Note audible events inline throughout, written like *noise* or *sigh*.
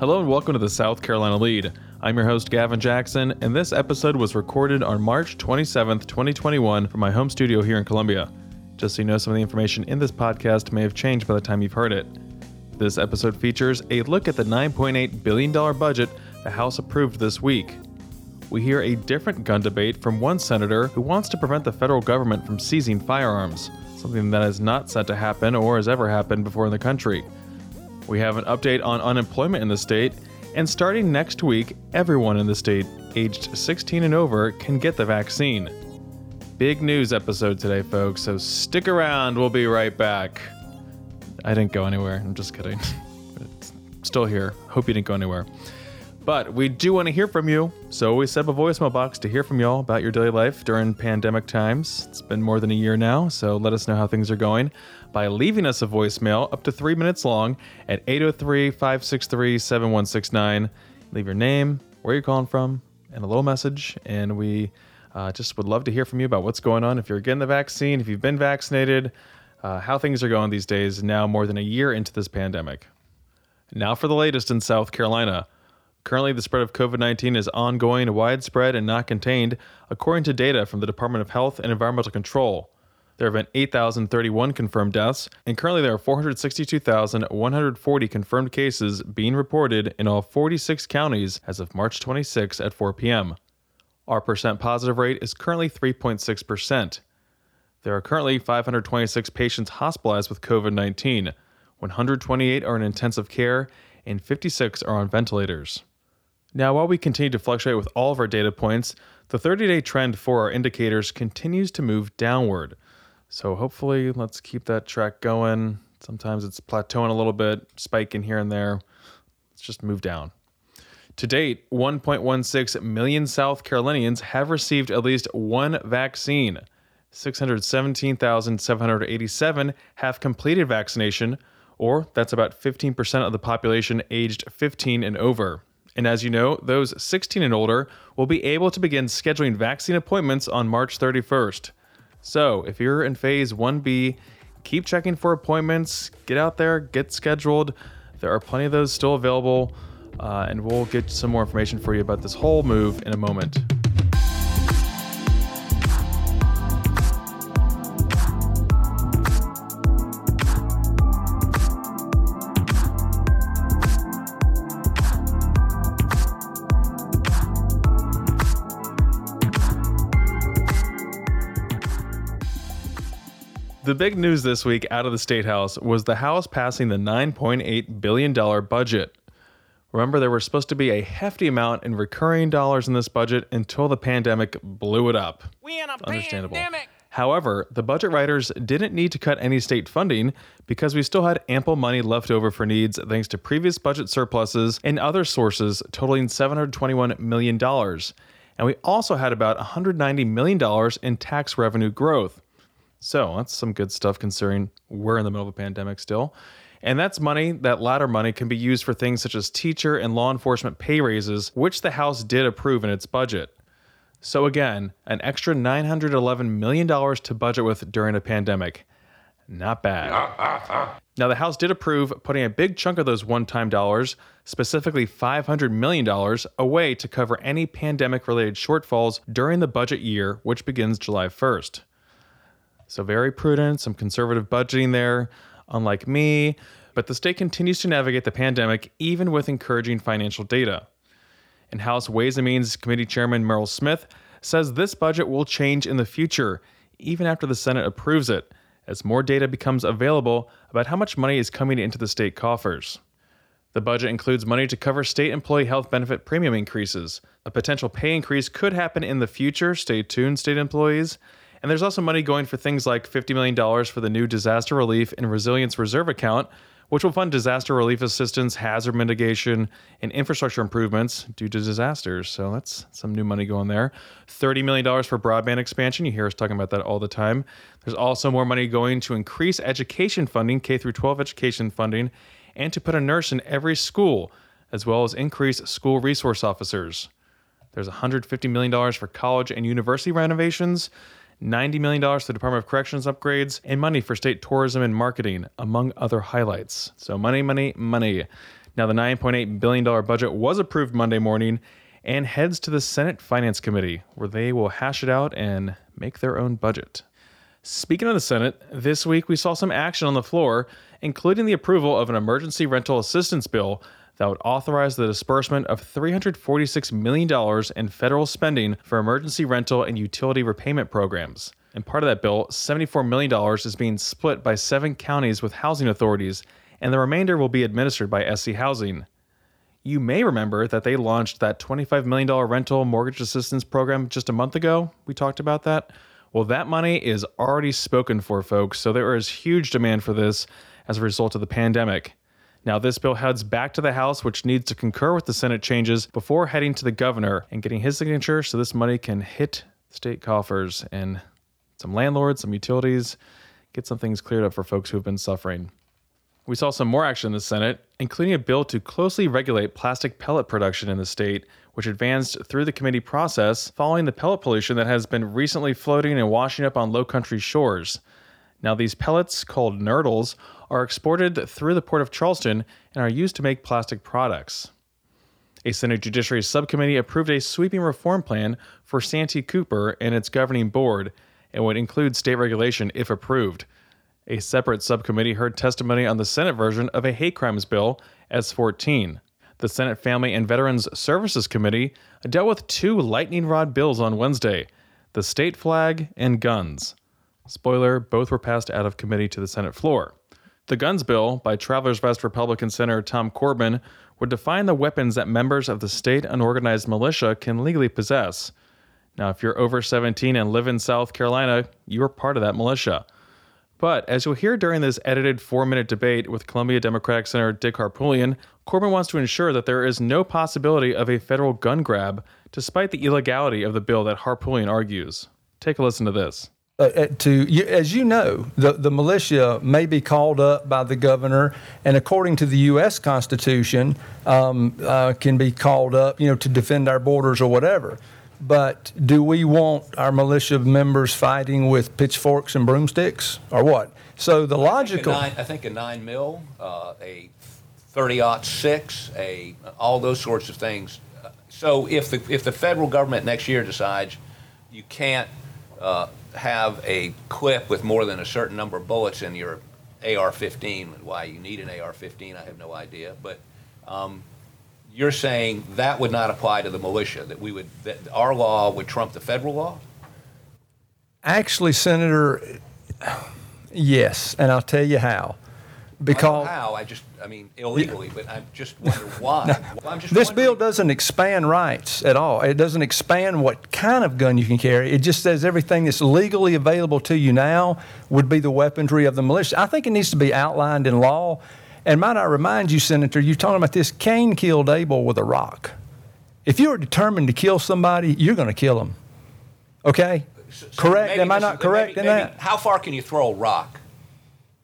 Hello and welcome to the South Carolina Lede. I'm your host, Gavin Jackson, and this episode was recorded on March 27th, 2021, from my home studio here in Columbia. Just so you know, some of the information in this podcast may have changed by the time you've heard it. This episode features a look at the $9.8 billion budget the House approved this week. We hear a different gun debate from one senator who wants to prevent the federal government from seizing firearms, something that is not set to happen or has ever happened before in the country. We have an update on unemployment in the state, and starting next week, everyone in the state aged 16 and over can get the vaccine. Big news episode today, folks, so stick around. We'll be right back. I didn't go anywhere. I'm just kidding. *laughs* Still here. Hope you didn't go anywhere. But we do want to hear from you, so we set up a voicemail box to hear from y'all about your daily life during pandemic times. It's been more than a year now, so let us know how things are going by leaving us a voicemail up to three minutes long at 803 563 7169. Leave your name, where you're calling from, and a little message, and we uh, just would love to hear from you about what's going on. If you're getting the vaccine, if you've been vaccinated, uh, how things are going these days, now more than a year into this pandemic. Now for the latest in South Carolina. Currently, the spread of COVID 19 is ongoing, widespread, and not contained, according to data from the Department of Health and Environmental Control. There have been 8,031 confirmed deaths, and currently there are 462,140 confirmed cases being reported in all 46 counties as of March 26 at 4 p.m. Our percent positive rate is currently 3.6%. There are currently 526 patients hospitalized with COVID 19, 128 are in intensive care, and 56 are on ventilators. Now, while we continue to fluctuate with all of our data points, the 30 day trend for our indicators continues to move downward. So, hopefully, let's keep that track going. Sometimes it's plateauing a little bit, spiking here and there. Let's just move down. To date, 1.16 million South Carolinians have received at least one vaccine. 617,787 have completed vaccination, or that's about 15% of the population aged 15 and over. And as you know, those 16 and older will be able to begin scheduling vaccine appointments on March 31st. So if you're in phase 1B, keep checking for appointments, get out there, get scheduled. There are plenty of those still available, uh, and we'll get some more information for you about this whole move in a moment. The big news this week out of the State House was the House passing the $9.8 billion budget. Remember, there was supposed to be a hefty amount in recurring dollars in this budget until the pandemic blew it up. We in a Understandable. pandemic. However, the budget writers didn't need to cut any state funding because we still had ample money left over for needs thanks to previous budget surpluses and other sources totaling $721 million. And we also had about $190 million in tax revenue growth. So that's some good stuff considering we're in the middle of a pandemic still. And that's money, that latter money can be used for things such as teacher and law enforcement pay raises, which the House did approve in its budget. So again, an extra $911 million to budget with during a pandemic. Not bad. now, the House did approve putting a big chunk of those one time dollars, specifically $500 million, away to cover any pandemic related shortfalls during the budget year, which begins July 1st. So, very prudent, some conservative budgeting there, unlike me. But the state continues to navigate the pandemic even with encouraging financial data. And House Ways and Means Committee Chairman Murrell Smith says this budget will change in the future, even after the Senate approves it, as more data becomes available about how much money is coming into the state coffers. The budget includes money to cover state employee health benefit premium increases. A potential pay increase could happen in the future. Stay tuned, state employees. And there's also money going for things like $50 million for the new Disaster Relief and Resilience Reserve account, which will fund disaster relief assistance, hazard mitigation, and infrastructure improvements due to disasters. So that's some new money going there. $30 million for broadband expansion. You hear us talking about that all the time. There's also more money going to increase education funding, K through 12 education funding, and to put a nurse in every school, as well as increase school resource officers. There's $150 million for college and university renovations. $90 million to the Department of Corrections upgrades, and money for state tourism and marketing, among other highlights. So, money, money, money. Now, the $9.8 billion budget was approved Monday morning and heads to the Senate Finance Committee, where they will hash it out and make their own budget. Speaking of the Senate, this week we saw some action on the floor, including the approval of an emergency rental assistance bill that would authorize the disbursement of $346 million in federal spending for emergency rental and utility repayment programs. And part of that bill, $74 million, is being split by seven counties with housing authorities, and the remainder will be administered by SC Housing. You may remember that they launched that $25 million rental mortgage assistance program just a month ago. We talked about that. Well, that money is already spoken for, folks, so there is huge demand for this as a result of the pandemic. Now, this bill heads back to the House, which needs to concur with the Senate changes before heading to the governor and getting his signature so this money can hit state coffers and some landlords, some utilities, get some things cleared up for folks who have been suffering. We saw some more action in the Senate, including a bill to closely regulate plastic pellet production in the state, which advanced through the committee process following the pellet pollution that has been recently floating and washing up on low country shores. Now, these pellets, called nurdles, are exported through the port of Charleston and are used to make plastic products. A Senate Judiciary Subcommittee approved a sweeping reform plan for Santee Cooper and its governing board and would include state regulation if approved. A separate subcommittee heard testimony on the Senate version of a hate crimes bill, S 14. The Senate Family and Veterans Services Committee dealt with two lightning rod bills on Wednesday the state flag and guns. Spoiler, both were passed out of committee to the Senate floor. The guns bill, by Travelers Rest Republican Senator Tom Corbin, would define the weapons that members of the state unorganized militia can legally possess. Now, if you're over 17 and live in South Carolina, you are part of that militia. But as you'll hear during this edited four minute debate with Columbia Democratic Senator Dick Harpootlian, Corbin wants to ensure that there is no possibility of a federal gun grab, despite the illegality of the bill that Harpootlian argues. Take a listen to this. Uh, uh to as you know, the, the militia may be called up by the governor, and according to the U.S. Constitution, um, uh, can be called up, you know, to defend our borders or whatever. But do we want our militia members fighting with pitchforks and broomsticks, or what? So the logical. I think a nine, I think a nine mil, uh, a thirty six, a all those sorts of things. So if the if the federal government next year decides you can't uh, have a clip with more than a certain number of bullets in your AR-15, why you need an AR-15, I have no idea, but. Um, you're saying that would not apply to the militia, that we would, that our law would trump the federal law? Actually, Senator, yes, and I'll tell you how. Because I how I just I mean illegally, but I just wonder *laughs* why. I'm just this bill doesn't expand rights at all. It doesn't expand what kind of gun you can carry. It just says everything that's legally available to you now would be the weaponry of the militia. I think it needs to be outlined in law and might I remind you, Senator, you're talking about this Cain killed Abel with a rock. If you're determined to kill somebody, you're going to kill them. Okay? So, correct? Am I not correct maybe, in maybe, that? How far can you throw a rock?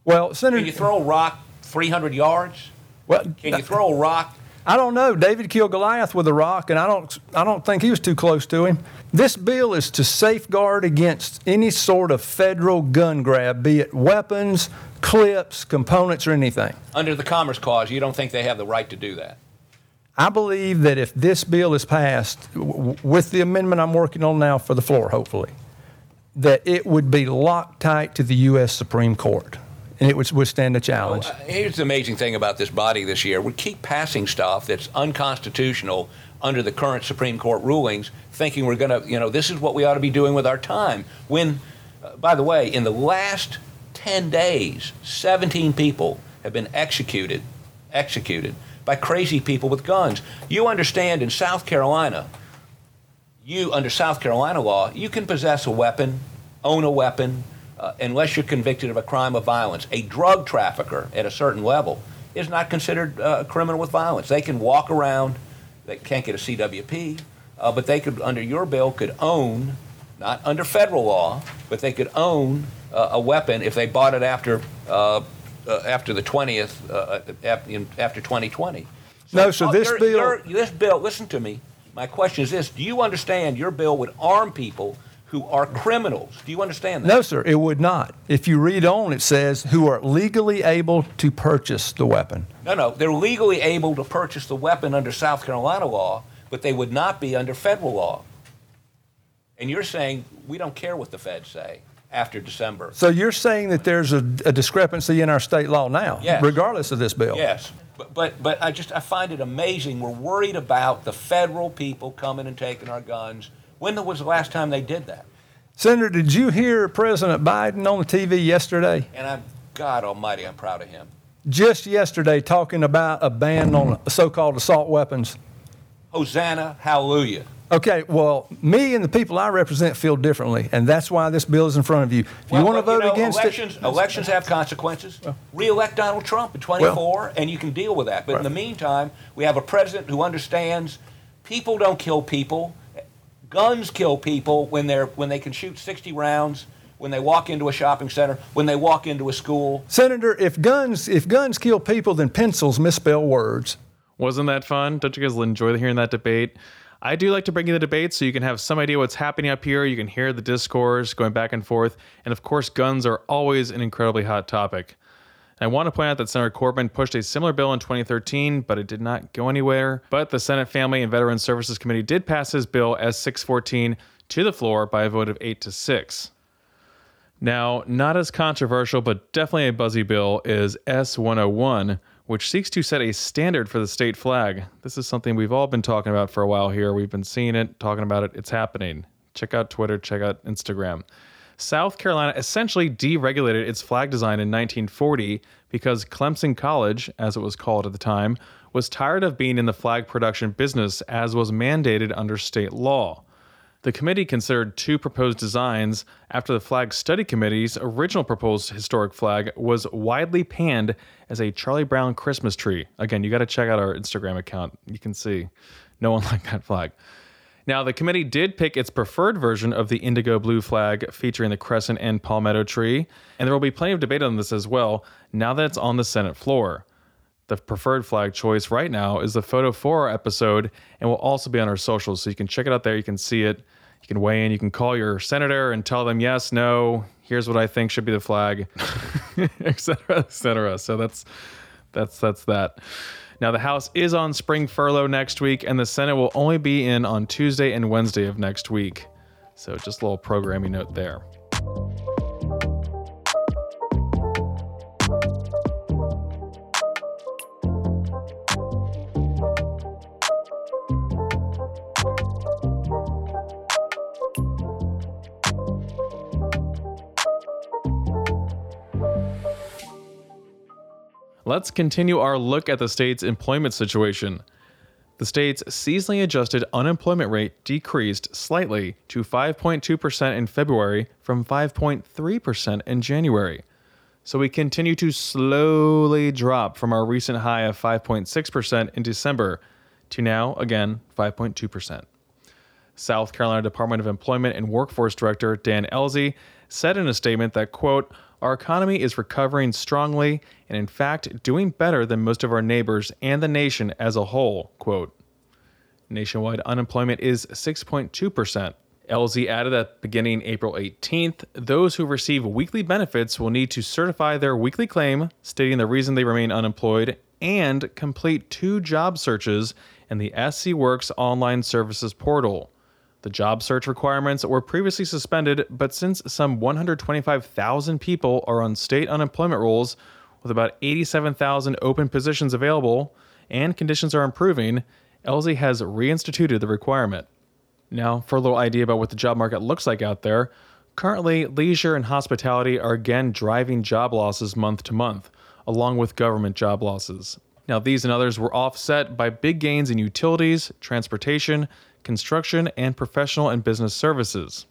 Well, Senator. Can you throw a rock 300 yards? Well, can you throw a rock I don't know. David killed Goliath with a rock, and I don't, I don't think he was too close to him. This bill is to safeguard against any sort of federal gun grab, be it weapons, clips, components, or anything. Under the Commerce Clause, you don't think they have the right to do that? I believe that if this bill is passed w- with the amendment I'm working on now for the floor, hopefully, that it would be locked tight to the U.S. Supreme Court and it would withstand the challenge. Well, here's the amazing thing about this body this year: we keep passing stuff that's unconstitutional under the current Supreme Court rulings, thinking we're going to, you know, this is what we ought to be doing with our time. When, uh, by the way, in the last 10 days, 17 people have been executed, executed by crazy people with guns. You understand in South Carolina, you under South Carolina law, you can possess a weapon, own a weapon, uh, unless you're convicted of a crime of violence. A drug trafficker at a certain level is not considered uh, a criminal with violence. They can walk around, they can't get a CWP, uh, but they could, under your bill, could own, not under federal law, but they could own uh, a weapon if they bought it after uh, uh, after the 20th, after 2020. So, no, so this bill. this bill, listen to me. My question is this Do you understand your bill would arm people who are criminals. Do you understand that? No, sir, it would not. If you read on, it says who are legally able to purchase the weapon. No, no. They're legally able to purchase the weapon under South Carolina law, but they would not be under federal law. And you're saying we don't care what the feds say after December. So you're saying that there's a, a discrepancy in our state law now, Yes. regardless of this bill? Yes, but, but but I just I find it amazing. We're worried about the federal people coming and taking our guns. When was the last time they did that? Senator, did you hear President Biden on the TV yesterday? And I'm God Almighty, I'm proud of him. Just yesterday, talking about a ban on so-called assault weapons. Hosanna, hallelujah. Okay, well, me and the people I represent feel differently, and that's why this bill is in front of you. If you want to vote know, against elections, it, elections have consequences. Re-elect Donald Trump in 24, and you can deal with that. But in the meantime, we have a president who understands people don't kill people. Guns kill people when they're when they can shoot 60 rounds. When they walk into a shopping center, when they walk into a school, Senator, if guns if guns kill people, then pencils misspell words. Wasn't that fun? Don't you guys enjoy hearing that debate? I do like to bring you the debate so you can have some idea what's happening up here. You can hear the discourse going back and forth. And of course, guns are always an incredibly hot topic. I want to point out that Senator Corbin pushed a similar bill in 2013, but it did not go anywhere. But the Senate Family and Veterans Services Committee did pass his bill as 614 to the floor by a vote of 8 to 6. Now, not as controversial, but definitely a buzzy bill is S101, which seeks to set a standard for the state flag. This is something we've all been talking about for a while here. We've been seeing it, talking about it. It's happening. Check out Twitter, check out Instagram. South Carolina essentially deregulated its flag design in 1940 because Clemson College, as it was called at the time, was tired of being in the flag production business as was mandated under state law. The committee considered two proposed designs after the Flag Study Committee's original proposed historic flag was widely panned as a Charlie Brown Christmas tree. Again, you got to check out our Instagram account. You can see no one *laughs* liked that flag. Now, the committee did pick its preferred version of the indigo blue flag featuring the crescent and palmetto tree, and there will be plenty of debate on this as well now that it's on the Senate floor. The preferred flag choice right now is the Photo 4 episode and will also be on our socials. So you can check it out there. You can see it. You can weigh in. You can call your senator and tell them, yes, no, here's what I think should be the flag, *laughs* et cetera, et cetera. So that's, that's, that's that. Now, the House is on spring furlough next week, and the Senate will only be in on Tuesday and Wednesday of next week. So just a little programming note there. Let's continue our look at the state's employment situation. The state's seasonally adjusted unemployment rate decreased slightly to 5.2% in February from 5.3% in January. So we continue to slowly drop from our recent high of 5.6% in December to now, again, 5.2%. South Carolina Department of Employment and Workforce Director Dan Ellzey said in a statement that, quote, our economy is recovering strongly and, in fact, doing better than most of our neighbors and the nation as a whole, quote. Nationwide unemployment is 6.2%. Ellzey added that beginning April 18th, those who receive weekly benefits will need to certify their weekly claim, stating the reason they remain unemployed, and complete two job searches in the SC Works online services portal. The job search requirements were previously suspended, but since some 125,000 people are on state unemployment rolls, with about 87,000 open positions available, and conditions are improving, Ellzey has reinstituted the requirement. Now, for a little idea about what the job market looks like out there, currently leisure and hospitality are again driving job losses month to month, along with government job losses. Now, these and others were offset by big gains in utilities, transportation, construction, and professional and business services.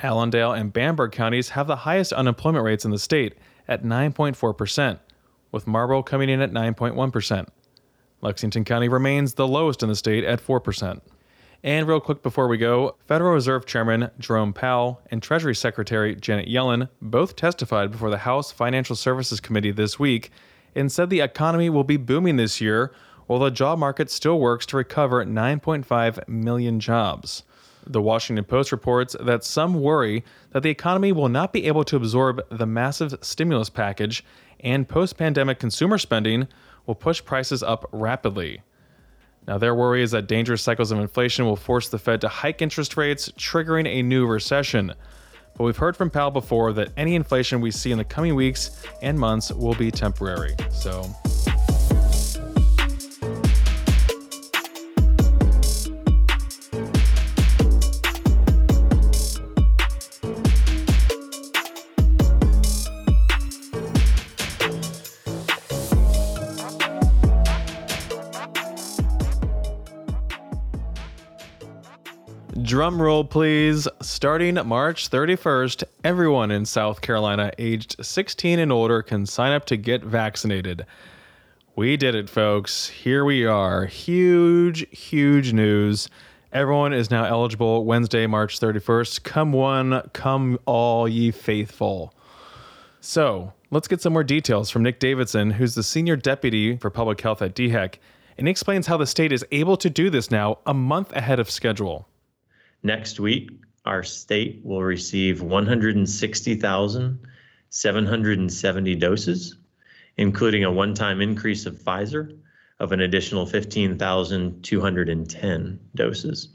Allendale and Bamberg counties have the highest unemployment rates in the state at 9.4%, with Marlboro coming in at 9.1%. Lexington County remains the lowest in the state at 4%. And real quick before we go, Federal Reserve Chairman Jerome Powell and Treasury Secretary Janet Yellen both testified before the House Financial Services Committee this week and said the economy will be booming this year while the job market still works to recover 9.5 million jobs. The Washington Post reports that some worry that the economy will not be able to absorb the massive stimulus package and post pandemic consumer spending will push prices up rapidly. Now, their worry is that dangerous cycles of inflation will force the Fed to hike interest rates, triggering a new recession. But we've heard from Powell before that any inflation we see in the coming weeks and months will be temporary. So, Drum roll, please. Starting March 31st, everyone in South Carolina aged 16 and older can sign up to get vaccinated. We did it, folks. Here we are. Huge, huge news. Everyone is now eligible Wednesday, March 31st. Come one, come all ye faithful. So, let's get some more details from Nick Davidson, who's the senior deputy for public health at DHEC, and he explains how the state is able to do this now a month ahead of schedule. Next week, our state will receive 160,770 doses, including a one time increase of Pfizer of an additional 15,210 doses.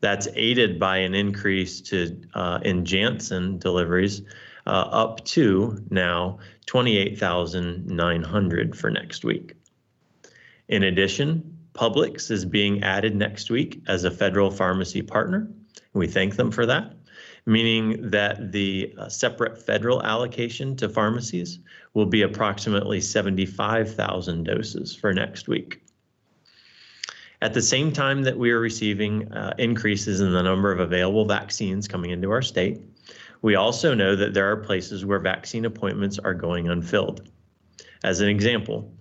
That's aided by an increase to uh, in Janssen deliveries uh, up to now 28,900 for next week. In addition, Publix is being added next week as a federal pharmacy partner. We thank them for that, meaning that the uh, separate federal allocation to pharmacies will be approximately 75,000 doses for next week. At the same time that we are receiving uh, increases in the number of available vaccines coming into our state, we also know that there are places where vaccine appointments are going unfilled. As an example,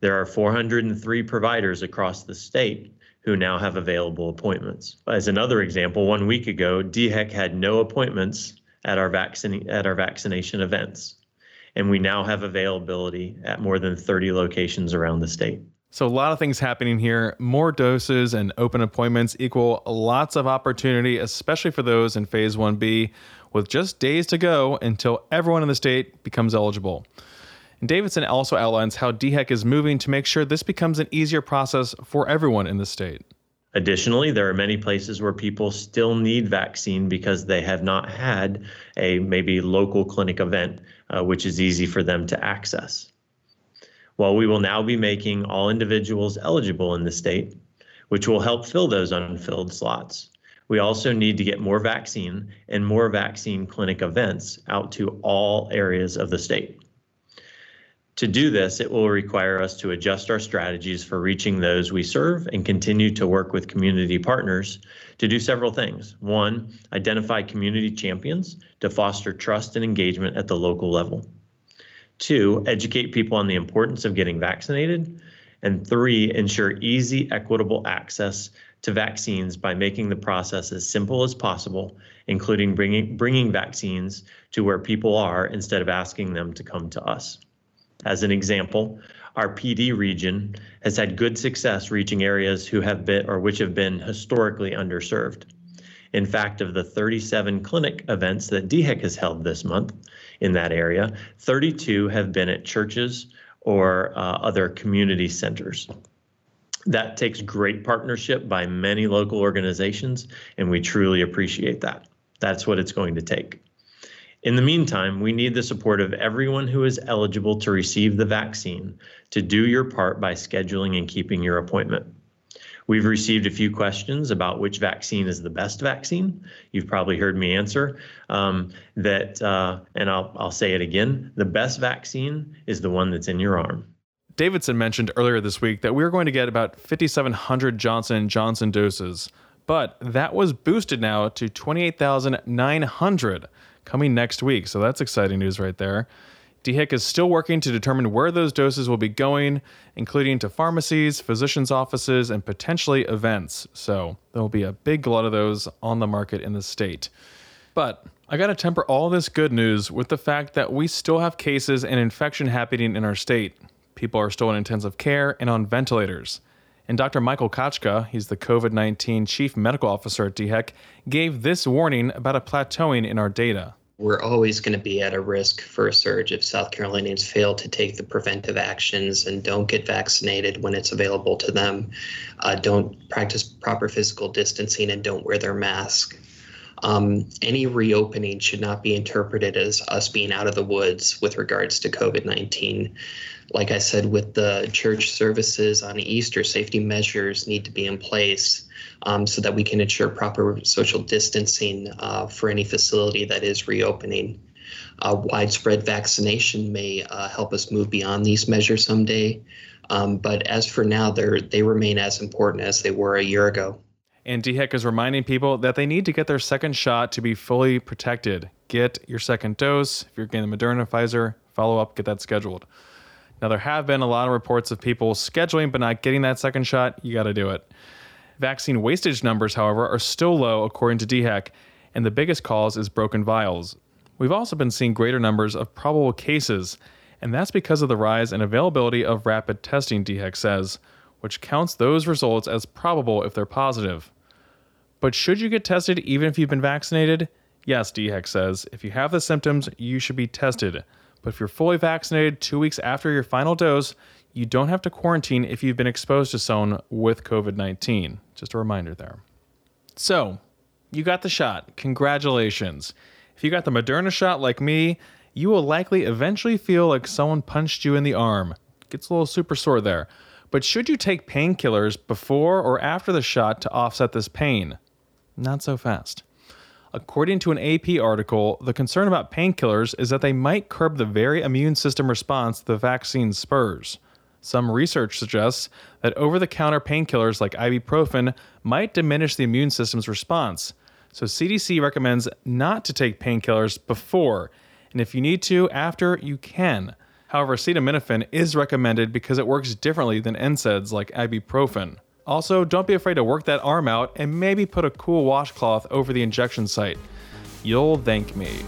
there are 403 providers across the state who now have available appointments. As another example, one week ago, DHEC had no appointments at our, vaccine, at our vaccination events, and we now have availability at more than 30 locations around the state. So, a lot of things happening here. More doses and open appointments equal lots of opportunity, especially for those in phase 1B, with just days to go until everyone in the state becomes eligible. And Davidson also outlines how DHEC is moving to make sure this becomes an easier process for everyone in the state. Additionally, there are many places where people still need vaccine because they have not had a maybe local clinic event, uh, which is easy for them to access. While we will now be making all individuals eligible in the state, which will help fill those unfilled slots, we also need to get more vaccine and more vaccine clinic events out to all areas of the state. To do this, it will require us to adjust our strategies for reaching those we serve and continue to work with community partners to do several things. One, identify community champions to foster trust and engagement at the local level. Two, educate people on the importance of getting vaccinated. And three, ensure easy, equitable access to vaccines by making the process as simple as possible, including bringing, bringing vaccines to where people are instead of asking them to come to us. As an example, our Pee Dee region has had good success reaching areas who have been or which have been historically underserved. In fact, of the 37 clinic events that DHEC has held this month in that area, 32 have been at churches or uh, other community centers. That takes great partnership by many local organizations, and we truly appreciate that. That's what it's going to take. In the meantime, we need the support of everyone who is eligible to receive the vaccine to do your part by scheduling and keeping your appointment. We've received a few questions about which vaccine is the best vaccine. You've probably heard me answer um, that, uh, and I'll, I'll say it again: the best vaccine is the one that's in your arm. Davidson mentioned earlier this week that we are going to get about 5,700 Johnson Johnson doses, but that was boosted now to 28,900 coming next week. So that's exciting news right there. DHEC is still working to determine where those doses will be going, including to pharmacies, physicians' offices, and potentially events. So there will be a big glut of those on the market in the state. But I got to temper all this good news with the fact that we still have cases and infection happening in our state. People are still in intensive care and on ventilators. And Dr. Michael Kacka, he's the COVID 19 chief medical officer at DHEC, gave this warning about a plateauing in our data. We're always going to be at a risk for a surge if South Carolinians fail to take the preventive actions and don't get vaccinated when it's available to them, uh, don't practice proper physical distancing, and don't wear their mask. Um, any reopening should not be interpreted as us being out of the woods with regards to COVID 19 like I said, with the church services on Easter, safety measures need to be in place um, so that we can ensure proper social distancing uh, for any facility that is reopening. Uh, widespread vaccination may uh, help us move beyond these measures someday. Um, but as for now, they remain as important as they were a year ago. And DHEC is reminding people that they need to get their second shot to be fully protected. Get your second dose. If you're getting the Moderna, Pfizer, follow up, get that scheduled. Now, there have been a lot of reports of people scheduling but not getting that second shot. You got to do it. Vaccine wastage numbers, however, are still low according to DHEC, and the biggest cause is broken vials. We've also been seeing greater numbers of probable cases, and that's because of the rise in availability of rapid testing, DHEC says, which counts those results as probable if they're positive. But should you get tested even if you've been vaccinated? Yes, DHEC says. If you have the symptoms, you should be tested. But if you're fully vaccinated two weeks after your final dose, you don't have to quarantine if you've been exposed to someone with COVID 19. Just a reminder there. So, you got the shot. Congratulations. If you got the Moderna shot like me, you will likely eventually feel like someone punched you in the arm. Gets a little super sore there. But should you take painkillers before or after the shot to offset this pain? Not so fast. According to an AP article, the concern about painkillers is that they might curb the very immune system response the vaccine spurs. Some research suggests that over the counter painkillers like ibuprofen might diminish the immune system's response. So, CDC recommends not to take painkillers before, and if you need to, after, you can. However, acetaminophen is recommended because it works differently than NSAIDs like ibuprofen. Also, don't be afraid to work that arm out and maybe put a cool washcloth over the injection site. You'll thank me.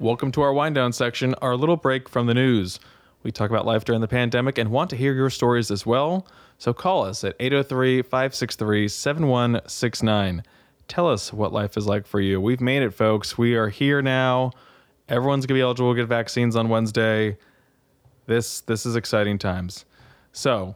Welcome to our wind down section, our little break from the news. We talk about life during the pandemic and want to hear your stories as well. So call us at 803 563 7169 tell us what life is like for you. We've made it, folks. We are here now. Everyone's gonna be eligible to get vaccines on Wednesday. This this is exciting times. So,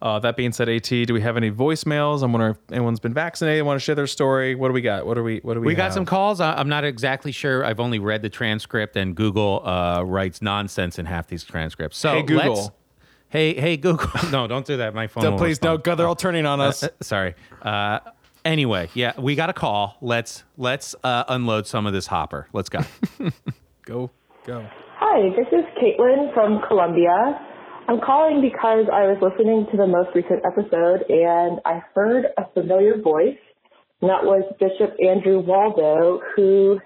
uh, that being said, At, do we have any voicemails? I'm wondering if anyone's been vaccinated, want to share their story. What do we got? What do we? What do we? We have? got some calls. I'm not exactly sure. I've only read the transcript, and Google uh, writes nonsense in half these transcripts. So hey Google. Hey, hey Google. *laughs* no, don't do that. My phone. No, please, no. God, they're all turning on us. Uh, uh, sorry. Anyway, yeah, we got a call. Let's let's uh, unload some of this hopper. Let's go. *laughs* go go. Hi, this is Caitlin from Columbia. I'm calling because I was listening to the most recent episode and I heard a familiar voice. And that was Bishop Andrew Waldo, who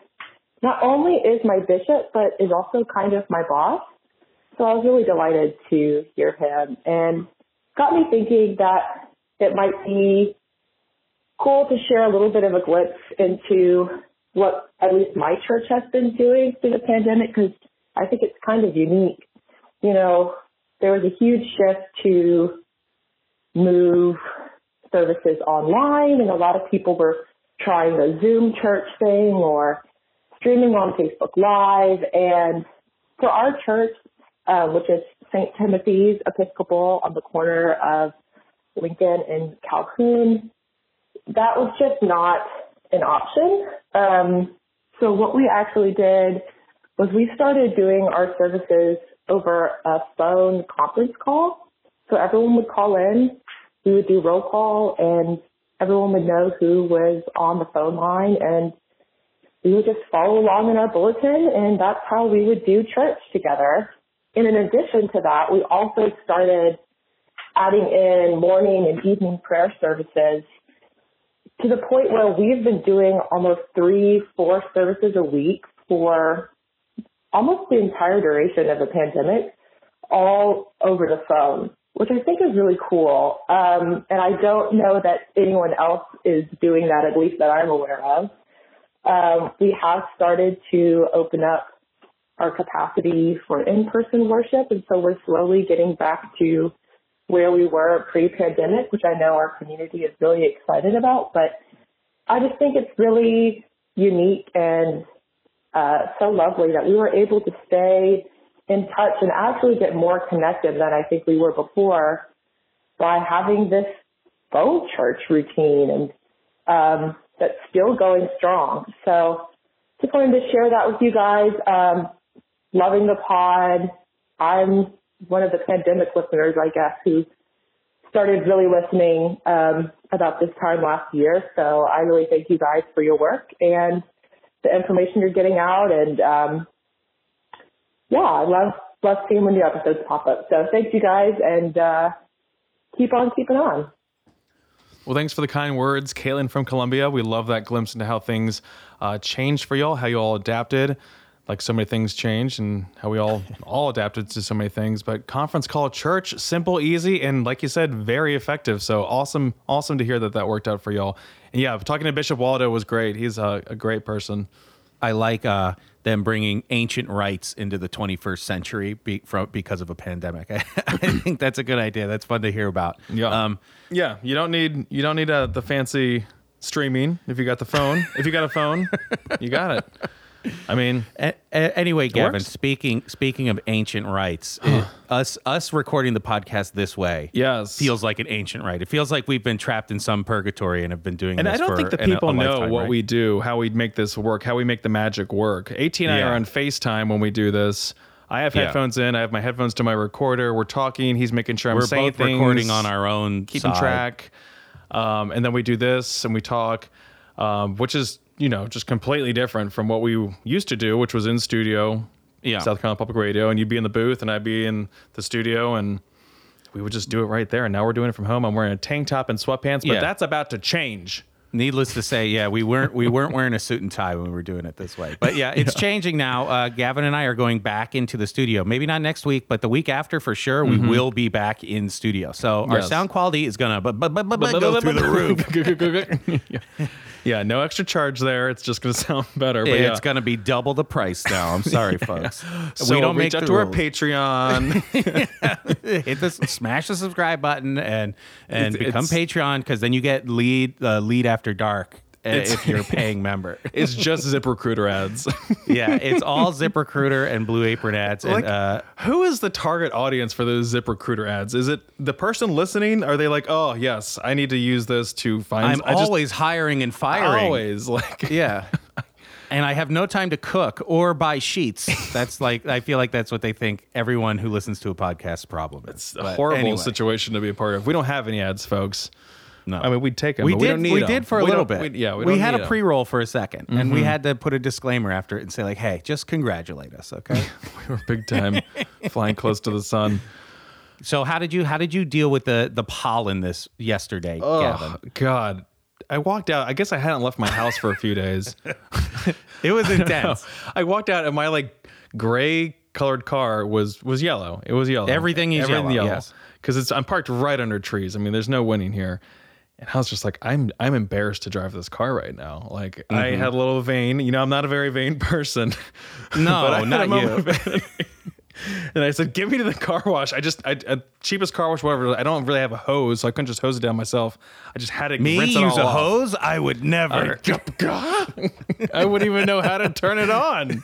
not only is my bishop, but is also kind of my boss. So I was really delighted to hear him and got me thinking that it might be cool to share a little bit of a glimpse into what at least my church has been doing through the pandemic because I think it's kind of unique. You know, there was a huge shift to move services online and a lot of people were trying the Zoom church thing or streaming on Facebook Live. And for our church, uh, which is St. Timothy's Episcopal on the corner of Lincoln and Calhoun, that was just not an option. Um, so what we actually did was we started doing our services over a phone conference call. So everyone would call in, we would do roll call, and everyone would know who was on the phone line, and we would just follow along in our bulletin, and that's how we would do church together. And in addition to that, we also started adding in morning and evening prayer services to the point where we've been doing almost three, four services a week for almost the entire duration of the pandemic, all over the phone. which I think is really cool. Um, and I don't know that anyone else is doing that, at least that I'm aware of. Um, we have started to open up our capacity for in-person worship, and so we're slowly getting back to where we were pre-pandemic, which I know our community is really excited about. But I just think it's really unique and uh, so lovely that we were able to stay in touch and actually get more connected than I think we were before by having this phone church routine and um, that's still going strong. So just wanted to share that with you guys. Um, loving the pod. I'm one of the pandemic listeners, I guess, who started really listening um, about this time last year. So I really thank you guys for your work and the information you're getting out. And um, yeah, I love love seeing when new episodes pop up. So thank you guys, and uh, keep on keeping on. Well, thanks for the kind words, Caitlin from Columbia. We love that glimpse into how things uh, changed for y'all, how you all adapted, like so many things changed, and how we all *laughs* all adapted to so many things. But conference call church, simple, easy, and like you said, very effective. So awesome, awesome to hear that that worked out for y'all. And yeah, talking to Bishop Waldo was great. He's a, a great person. I like uh, them bringing ancient rites into the 21st century be, from, because of a pandemic. I, *laughs* I think that's a good idea. That's fun to hear about. Yeah. Um, Yeah, you don't need you don't need uh, the fancy streaming if you got the phone. if you got a phone, you got it. *laughs* I mean, a- a- anyway, Gavin, works. speaking speaking of ancient rites, *gasps* it- us us recording the podcast this way Yes. feels like an ancient rite. It feels like we've been trapped in some purgatory and have been doing and this I don't for think the an- a people know lifetime, what right? we do, how we make this work, how we make the magic work. AT and I Yeah. are on FaceTime when we do this. I have Yeah. headphones in. I have my headphones to my recorder. We're talking. He's making sure I'm We're saying both things, recording on our own keeping side. track. Um, and then we do this and we talk, um, which is you know just completely different from what we used to do, which was in studio, Yeah. South Carolina Public Radio, and you'd be in the booth and I'd be in the studio and. We would just do it right there, and now we're doing it from home. I'm wearing a tank top and sweatpants, but Yeah. that's about to change. Needless to say, yeah, we weren't we weren't wearing a suit and tie when we were doing it this way. But yeah, it's *laughs* changing now. Uh, Gavin and I are going back into the studio. Maybe not next week, but the week after for sure. We will be back in studio. So our Mm-hmm. Sound quality is gonna bu- bu- bu- bu- bu- go through the roof. *laughs* *laughs* yeah. no extra charge there. It's just going *laughs* to sound better. But It's yeah. gonna be double the price now. I'm sorry, *laughs* folks. so we don't reach make out the to our. Patreon. *laughs* Hit this, smash the subscribe button, and and It's- become it's- Patreon because then you get Lede uh, Lede after dark. Uh, It's- if you're a paying member. *laughs* it's just ZipRecruiter ads. *laughs* yeah, it's all ZipRecruiter and Blue Apron ads. And, like, uh, who is the target audience for those ZipRecruiter ads? Is it the person listening? Are they like, oh yes, I need to use this to find? I'm I just- always hiring and firing. always *laughs* like Yeah. And I have no time to cook or buy sheets. That's like I feel like that's what they think everyone who listens to a podcast problem is. It's a But horrible anyway. situation to be a part of. We don't have any ads, folks. No. I mean, we'd take them. we but did. We, don't need we 'em. did for a We little don't- bit. We, yeah, we, we don't had need a 'em. pre-roll for a 2nd and we mm-hmm. had to put a disclaimer after it and say like, "Hey, just congratulate us, okay?" *laughs* We were big time, *laughs* flying close to the sun. so how did you how did you deal with the the pollen this yesterday, Gavin? Oh God, I walked out. I guess I hadn't left my house for a few days. *laughs* It was intense. I walked out and my like gray colored car was was yellow. It was yellow. Everything is yellow, yes. Because it's I'm parked right under trees. I mean, there's no winning here. And I was just like, I'm I'm embarrassed to drive this car right now. Like I Mm-hmm. had a little vein. You know, I'm not a very vain person. *laughs* No, I not you. *laughs* And I said, "Give me to the car wash." I just, I, I cheapest car wash, whatever. I don't really have a hose, so I couldn't just hose it down myself. I just had to Me rinse it use a off. hose? I would never. *laughs* I wouldn't even know how to turn it on.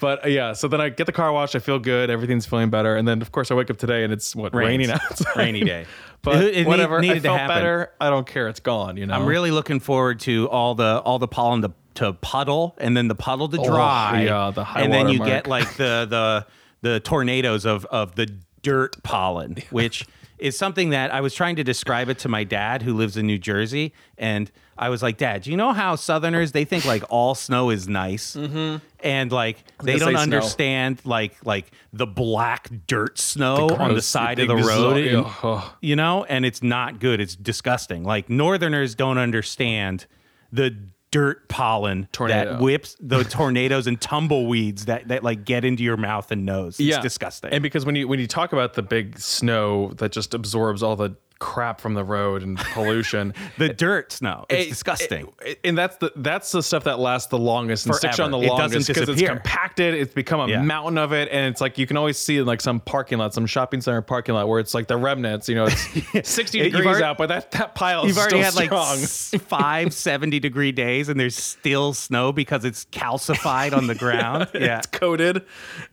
But uh, yeah, so then I get the car wash. I feel good. Everything's feeling better. And then, of course, I wake up today and it's what Rains. raining outside. Rainy day. *laughs* but It- it need- whatever. needed I to felt happen. better. I don't care. It's gone. You know. I'm really looking forward to all the all the pollen to, to puddle and then the puddle to dry. yeah, the high and then you water get like the the the tornadoes of of the dirt pollen, *laughs* which is something that I was trying to describe it to my dad who lives in New Jersey, and I was like, Dad, do you know how Southerners they think like all snow is nice, mm-hmm. and like they don't say snow. understand like like the black dirt snow on the side the of the road. and- oh. you know, and it's not good. It's disgusting. Like Northerners don't understand the dirt pollen Tornado. that whips the tornadoes and tumbleweeds that, that like get into your mouth and nose. It's disgusting. And because when you when you talk about the big snow that just absorbs all the crap from the road and pollution, *laughs* the dirt snow. It's it- disgusting. it- and that's the that's the stuff that lasts the longest and sticks on the Forever. Longest because it's compacted. It's become a Yeah. mountain of it, and it's like you can always see in like some parking lot, some shopping center parking lot, where it's like the remnants. You know, it's *laughs* sixty degrees already- out, but that that pile is You've already had like strong. s- five *laughs* 70 degree days and there's still snow because it's calcified on the ground. Yeah. it's coated.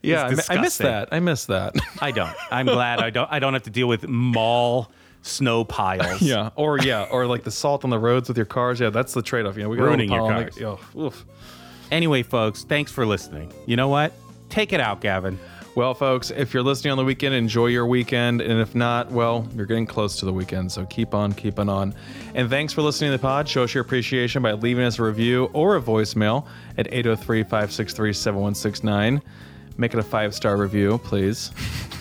Yeah, I, I miss that. I miss that. I don't. I'm glad I don't I don't have to deal with mall snow piles. *laughs* yeah, or yeah, or like the salt on the roads with your cars. Yeah, that's the trade off. You know, we got Ruining your cars. oh. Anyway, folks, thanks for listening. You know what? Take it out, Gavin. Well, folks, if you're listening on the weekend, enjoy your weekend. And if not, well, you're getting close to the weekend. So keep on keeping on. And thanks for listening to the pod. Show us your appreciation by leaving us a review or a voicemail at 803 563 7169. Make it a five star review, please. *laughs*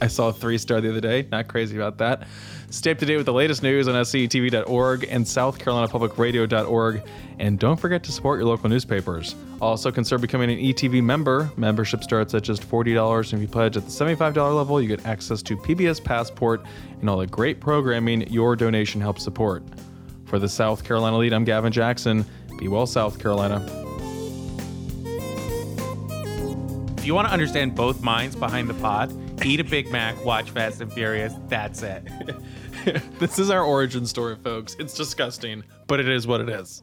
I saw a three star the other day. Not crazy about that. Stay up to date with the latest news on scetv.org and southcarolinapublicradio.org. And don't forget to support your local newspapers. Also, consider becoming an ETV member. Membership starts at just $40. And if you pledge at the $75 level, you get access to PBS Passport and all the great programming your donation helps support. For the South Carolina Lede, I'm Gavin Jackson. Be well, South Carolina. If you want to understand both minds behind the pod, eat a Big Mac, watch Fast and Furious. That's it. *laughs* this is our origin story, folks. It's disgusting, but it is what it is.